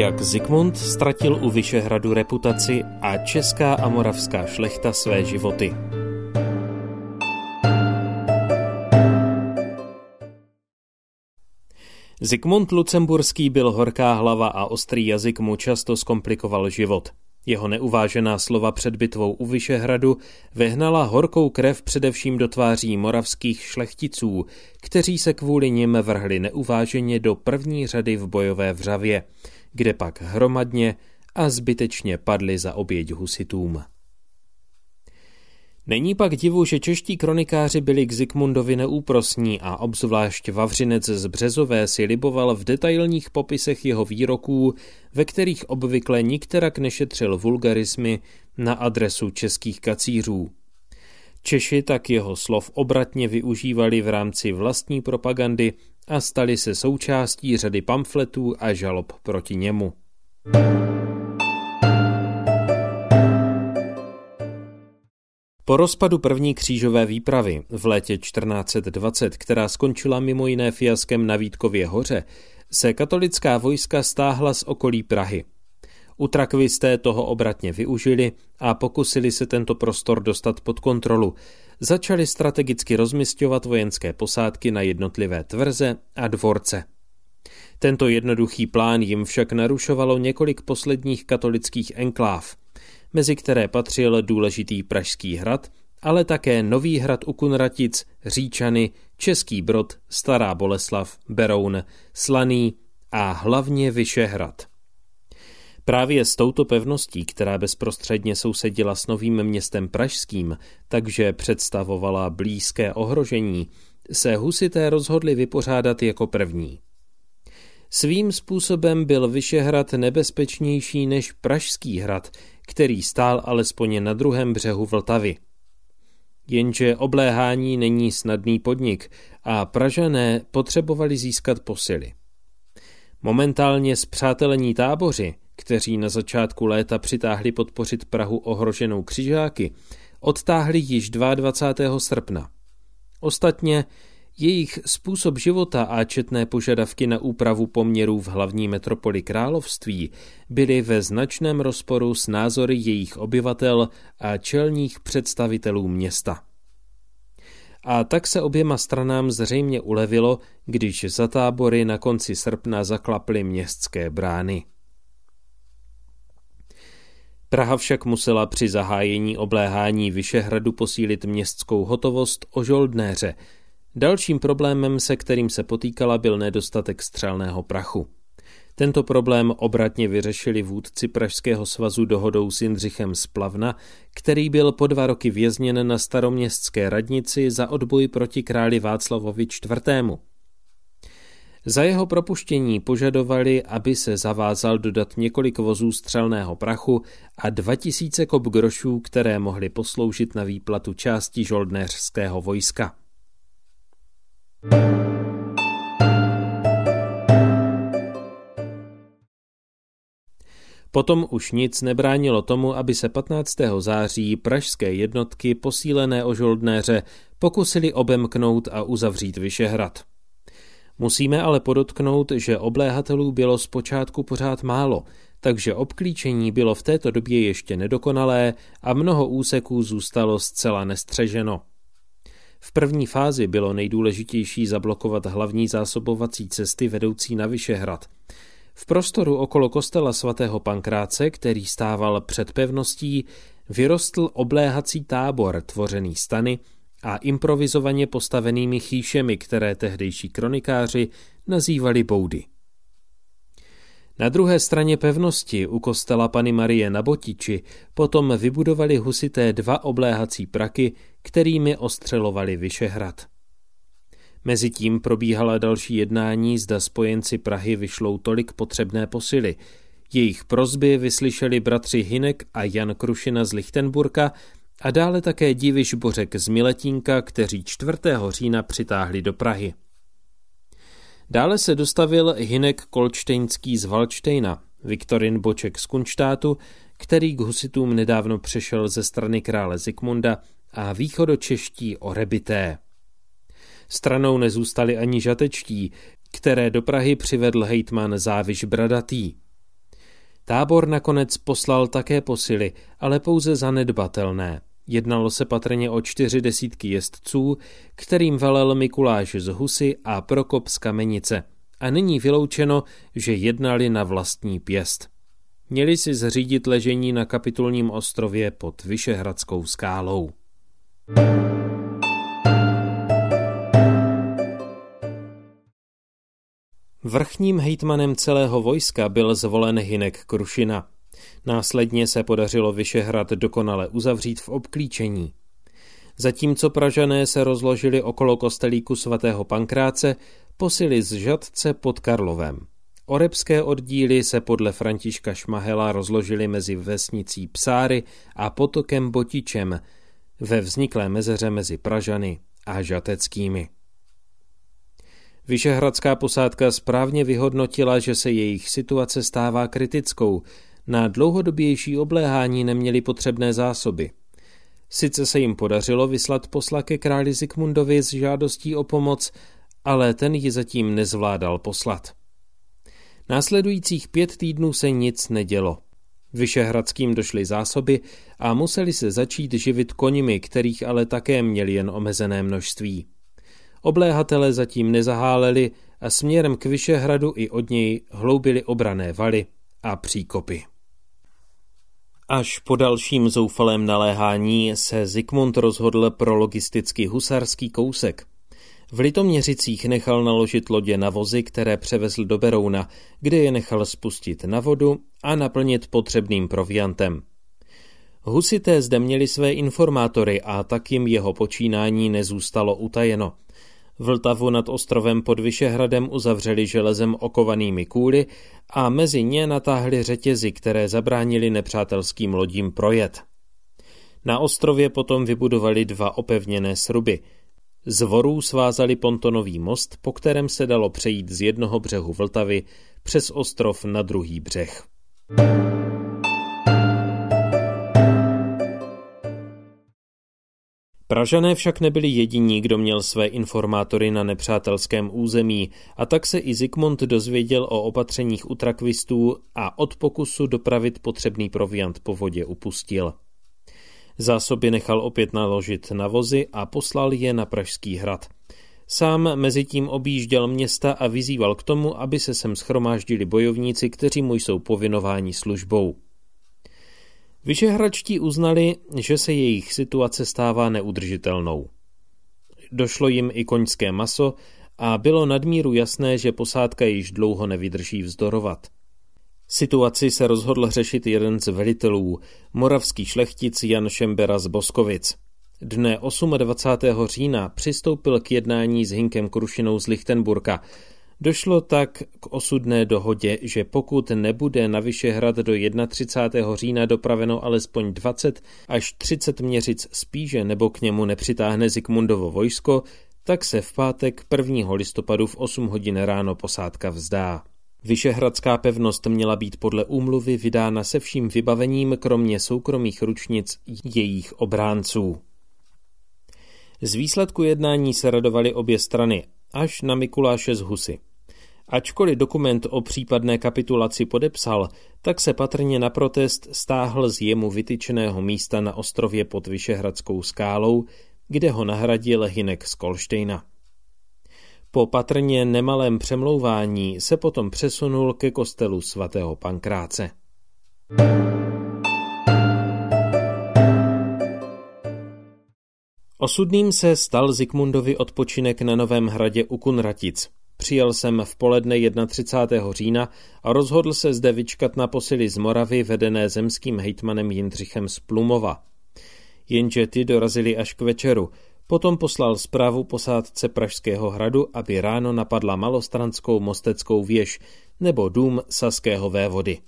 Jak Zikmund ztratil u Vyšehradu reputaci a česká a moravská šlechta své životy. Zikmund Lucemburský byl horká hlava a ostrý jazyk mu často zkomplikoval život. Jeho neuvážená slova před bitvou u Vyšehradu vehnala horkou krev především do tváří moravských šlechticů, kteří se kvůli nim vrhli neuváženě do první řady v bojové vřavě, kde pak hromadně a zbytečně padli za oběť husitům. Není pak divu, že čeští kronikáři byli k Zikmundovi neúprosní a obzvlášť Vavřinec z Březové si liboval v detailních popisech jeho výroků, ve kterých obvykle nikterak nešetřil vulgarismy na adresu českých kacířů. Češi tak jeho slov obratně využívali v rámci vlastní propagandy a stali se součástí řady pamfletů a žalob proti němu. Po rozpadu první křížové výpravy v létě 1420, která skončila mimo jiné fiaskem na Vítkově hoře, se katolická vojska stáhla z okolí Prahy. Utrakvisté toho obratně využili a pokusili se tento prostor dostat pod kontrolu. Začali strategicky rozmistovat vojenské posádky na jednotlivé tvrze a dvorce. Tento jednoduchý plán jim však narušovalo několik posledních katolických enkláv – mezi které patřil důležitý Pražský hrad, ale také Nový hrad u Kunratic, Říčany, Český Brod, Stará Boleslav, Beroun, Slaný a hlavně Vyšehrad. Právě s touto pevností, která bezprostředně sousedila s novým městem Pražským, takže představovala blízké ohrožení, se husité rozhodli vypořádat jako první. Svým způsobem byl Vyšehrad nebezpečnější než Pražský hrad, který stál alespoň na druhém břehu Vltavy. Jenže obléhání není snadný podnik a Pražané potřebovali získat posily. Momentálně zpřátelení táboři, kteří na začátku léta přitáhli podpořit Prahu ohroženou křižáky, odtáhli již 22. srpna. Ostatně jejich způsob života a četné požadavky na úpravu poměrů v hlavní metropoli království byly ve značném rozporu s názory jejich obyvatel a čelních představitelů města. A tak se oběma stranám zřejmě ulevilo, když za tábory na konci srpna zaklaply městské brány. Praha však musela při zahájení obléhání Vyšehradu posílit městskou hotovost o žoldnéře – Dalším problémem, se kterým se potýkala, byl nedostatek střelného prachu. Tento problém obratně vyřešili vůdci Pražského svazu dohodou s Jindřichem Splavna, který byl po dva roky vězněn na staroměstské radnici za odboj proti králi Václavovi IV. Za jeho propuštění požadovali, aby se zavázal dodat několik vozů střelného prachu a 2000 kop grošů, které mohly posloužit na výplatu části žoldnéřského vojska. Potom už nic nebránilo tomu, aby se 15. září pražské jednotky posílené o žoldnéře pokusili obemknout a uzavřít Vyšehrad. Musíme ale podotknout, že obléhatelů bylo zpočátku pořád málo, takže obklíčení bylo v této době ještě nedokonalé a mnoho úseků zůstalo zcela nestřeženo. V první fázi bylo nejdůležitější zablokovat hlavní zásobovací cesty vedoucí na Vyšehrad. V prostoru okolo kostela svatého Pankráce, který stával před pevností, vyrostl obléhací tábor tvořený stany a improvizovaně postavenými chýšemi, které tehdejší kronikáři nazývali boudy. Na druhé straně pevnosti u kostela Pany Marie na Botiči potom vybudovali husité dva obléhací praky, kterými ostřelovali Vyšehrad. Mezitím probíhala další jednání, zda spojenci Prahy vyšlou tolik potřebné posily. Jejich prozby vyslyšeli bratři Hinek a Jan Krušina z Lichtenburka a dále také Diviš Bořek z Miletínka, kteří 4. října přitáhli do Prahy. Dále se dostavil Hinek Kolčtejnský z Valčtejna, Viktorin Boček z Kunštátu, který k husitům nedávno přešel ze strany krále Zikmunda a východočeští orebité. Stranou nezůstali ani žatečtí, které do Prahy přivedl hejtman Záviš Bradatý. Tábor nakonec poslal také posily, ale pouze zanedbatelné. Jednalo se patrně o čtyři desítky jezdců, kterým velel Mikuláš z Husy a Prokop z Kamenice. A není vyloučeno, že jednali na vlastní pěst. Měli si zřídit ležení na kapitulním ostrově pod Vyšehradskou skálou. Vrchním hejtmanem celého vojska byl zvolen Hinek Krušina. Následně se podařilo Vyšehrad dokonale uzavřít v obklíčení. Zatímco Pražané se rozložili okolo kostelíku svatého Pankráce, posily z Žadce pod Karlovem. Orebské oddíly se podle Františka Šmahela rozložily mezi vesnicí Psáry a potokem Botičem ve vzniklé mezeře mezi Pražany a Žateckými. Vyšehradská posádka správně vyhodnotila, že se jejich situace stává kritickou. Na dlouhodobější obléhání neměli potřebné zásoby. Sice se jim podařilo vyslat posla ke králi Zikmundovi s žádostí o pomoc, ale ten ji zatím nezvládal poslat. Následujících pět týdnů se nic nedělo. Vyšehradským došly zásoby a museli se začít živit koněmi, kterých ale také měli jen omezené množství. Obléhatele zatím nezaháleli a směrem k Vyšehradu i od něj hloubili obrané valy a příkopy. Až po dalším zoufalém naléhání se Zikmund rozhodl pro logisticky husarský kousek. V Litoměřicích nechal naložit lodě na vozy, které převezl do Berouna, kde je nechal spustit na vodu a naplnit potřebným proviantem. Husité zde měli své informátory a tak jim jeho počínání nezůstalo utajeno – Vltavu nad ostrovem pod Vyšehradem uzavřeli železem okovanými kůly a mezi ně natáhli řetězy, které zabránili nepřátelským lodím projet. Na ostrově potom vybudovali dva opevněné sruby. Z vorů svázali pontonový most, po kterém se dalo přejít z jednoho břehu Vltavy přes ostrov na druhý břeh. Pražané však nebyli jediní, kdo měl své informátory na nepřátelském území a tak se i Zikmund dozvěděl o opatřeních utrakvistů a od pokusu dopravit potřebný proviant po vodě upustil. Zásoby nechal opět naložit na vozy a poslal je na Pražský hrad. Sám mezi tím objížděl města a vyzýval k tomu, aby se sem schromáždili bojovníci, kteří mu jsou povinováni službou. Vyšehračtí uznali, že se jejich situace stává neudržitelnou. Došlo jim i koňské maso a bylo nadmíru jasné, že posádka již dlouho nevydrží vzdorovat. Situaci se rozhodl řešit jeden z velitelů, moravský šlechtic Jan Šembera z Boskovic. Dne 28. října přistoupil k jednání s Hinkem Krušinou z Lichtenburka, Došlo tak k osudné dohodě, že pokud nebude na Vyšehrad do 31. října dopraveno alespoň 20 až 30 měřic spíže nebo k němu nepřitáhne Zikmundovo vojsko, tak se v pátek 1. listopadu v 8 hodin ráno posádka vzdá. Vyšehradská pevnost měla být podle úmluvy vydána se vším vybavením, kromě soukromých ručnic jejich obránců. Z výsledku jednání se radovaly obě strany, až na Mikuláše z Husy. Ačkoliv dokument o případné kapitulaci podepsal, tak se patrně na protest stáhl z jemu vytyčeného místa na ostrově pod Vyšehradskou skálou, kde ho nahradil Hinek z Kolštejna. Po patrně nemalém přemlouvání se potom přesunul ke kostelu svatého Pankráce. Osudným se stal Zikmundovi odpočinek na Novém hradě u Kunratic. Přijel jsem v poledne 31. října a rozhodl se zde vyčkat na posily z Moravy vedené zemským hejtmanem Jindřichem z Plumova. Jenže ty dorazili až k večeru. Potom poslal zprávu posádce Pražského hradu, aby ráno napadla malostranskou mosteckou věž nebo dům saského vévody.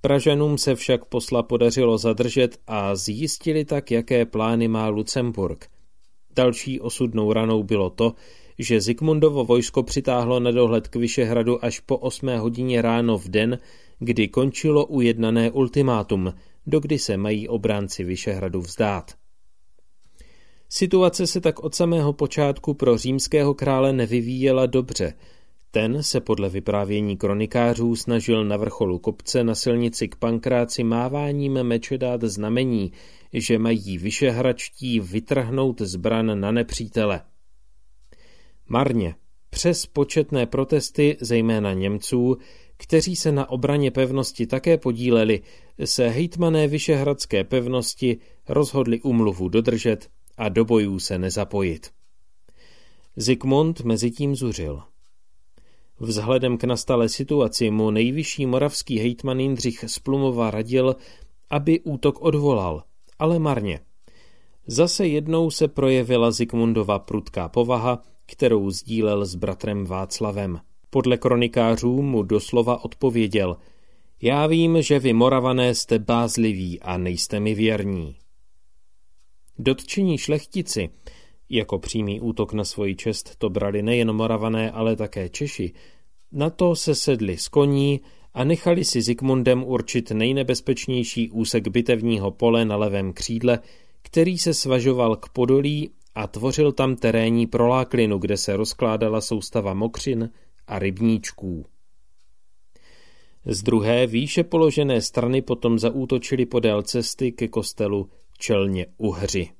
Pražanům se však posla podařilo zadržet a zjistili tak, jaké plány má Lucemburg. Další osudnou ranou bylo to, že Zikmundovo vojsko přitáhlo na dohled k Vyšehradu až po 8 hodině ráno v den, kdy končilo ujednané ultimátum, dokdy se mají obránci Vyšehradu vzdát. Situace se tak od samého počátku pro římského krále nevyvíjela dobře. Ten se podle vyprávění kronikářů snažil na vrcholu kopce na silnici k Pankráci máváním meče dát znamení, že mají vyšehračtí vytrhnout zbran na nepřítele. Marně, přes početné protesty, zejména Němců, kteří se na obraně pevnosti také podíleli, se hejtmané Vyšehradské pevnosti rozhodli umluvu dodržet a do bojů se nezapojit. Zikmund mezitím zuřil. Vzhledem k nastalé situaci mu nejvyšší moravský hejtman Jindřich Splumova radil, aby útok odvolal, ale marně. Zase jednou se projevila Zikmundova prudká povaha, kterou sdílel s bratrem Václavem. Podle kronikářů mu doslova odpověděl Já vím, že vy moravané jste bázliví a nejste mi věrní. Dotčení šlechtici, jako přímý útok na svoji čest to brali nejen moravané, ale také Češi, na to se sedli z koní a nechali si Zikmundem určit nejnebezpečnější úsek bitevního pole na levém křídle, který se svažoval k Podolí a tvořil tam terénní proláklinu, kde se rozkládala soustava mokřin a rybníčků. Z druhé výše položené strany potom zaútočili podél cesty ke kostelu čelně Uhři.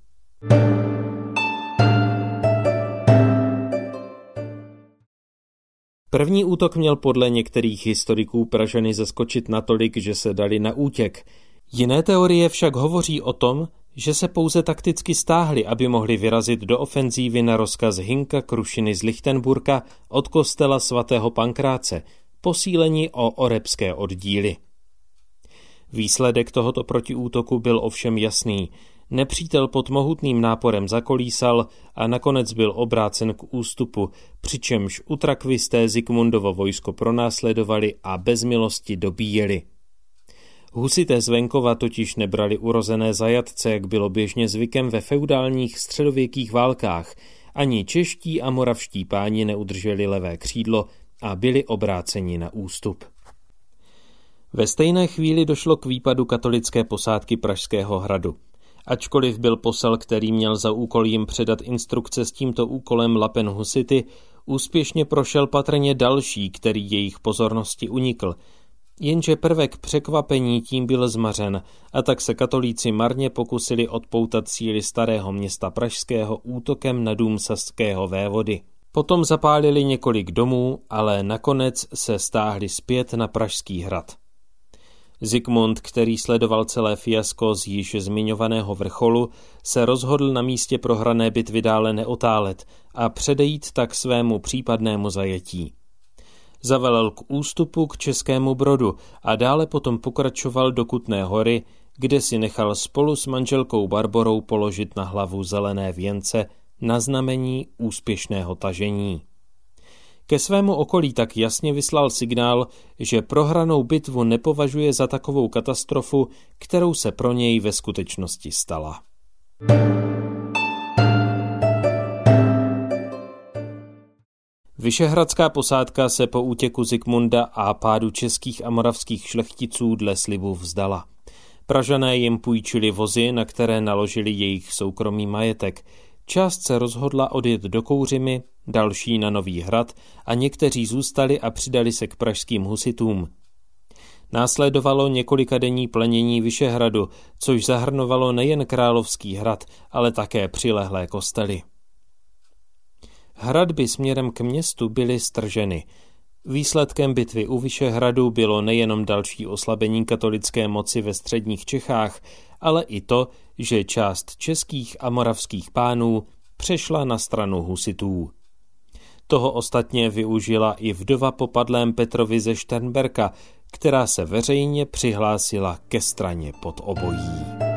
První útok měl podle některých historiků Pražany zaskočit natolik, že se dali na útěk. Jiné teorie však hovoří o tom, že se pouze takticky stáhli, aby mohli vyrazit do ofenzívy na rozkaz Hinka Krušiny z Lichtenburka od kostela svatého Pankráce, posílení o orepské oddíly. Výsledek tohoto protiútoku byl ovšem jasný. Nepřítel pod mohutným náporem zakolísal a nakonec byl obrácen k ústupu, přičemž utrakvisté Zikmundovo vojsko pronásledovali a bez milosti dobíjeli. Husité z venkova totiž nebrali urozené zajatce, jak bylo běžně zvykem ve feudálních středověkých válkách. Ani čeští a moravští páni neudrželi levé křídlo a byli obráceni na ústup. Ve stejné chvíli došlo k výpadu katolické posádky Pražského hradu. Ačkoliv byl posel, který měl za úkol jim předat instrukce s tímto úkolem Lapen Husity, úspěšně prošel patrně další, který jejich pozornosti unikl – Jenže prvek překvapení tím byl zmařen a tak se katolíci marně pokusili odpoutat síly starého města Pražského útokem na dům saského vévody. Potom zapálili několik domů, ale nakonec se stáhli zpět na Pražský hrad. Zikmund, který sledoval celé fiasko z již zmiňovaného vrcholu, se rozhodl na místě prohrané bitvy dále neotálet a předejít tak svému případnému zajetí. Zavelel k ústupu k Českému Brodu a dále potom pokračoval do Kutné hory, kde si nechal spolu s manželkou Barborou položit na hlavu zelené věnce na znamení úspěšného tažení. Ke svému okolí tak jasně vyslal signál, že prohranou bitvu nepovažuje za takovou katastrofu, kterou se pro něj ve skutečnosti stala. Vyšehradská posádka se po útěku Zikmunda a pádu českých a moravských šlechticů dle slibu vzdala. Pražané jim půjčili vozy, na které naložili jejich soukromý majetek. Část se rozhodla odjet do Kouřimy, další na Nový hrad a někteří zůstali a přidali se k pražským husitům. Následovalo několika denní plenění Vyšehradu, což zahrnovalo nejen Královský hrad, ale také přilehlé kostely. Hradby směrem k městu byly strženy. Výsledkem bitvy u Vyšehradu bylo nejenom další oslabení katolické moci ve středních Čechách, ale i to, že část českých a moravských pánů přešla na stranu husitů. Toho ostatně využila i vdova popadlém Petrovi ze Šternberka, která se veřejně přihlásila ke straně pod obojí.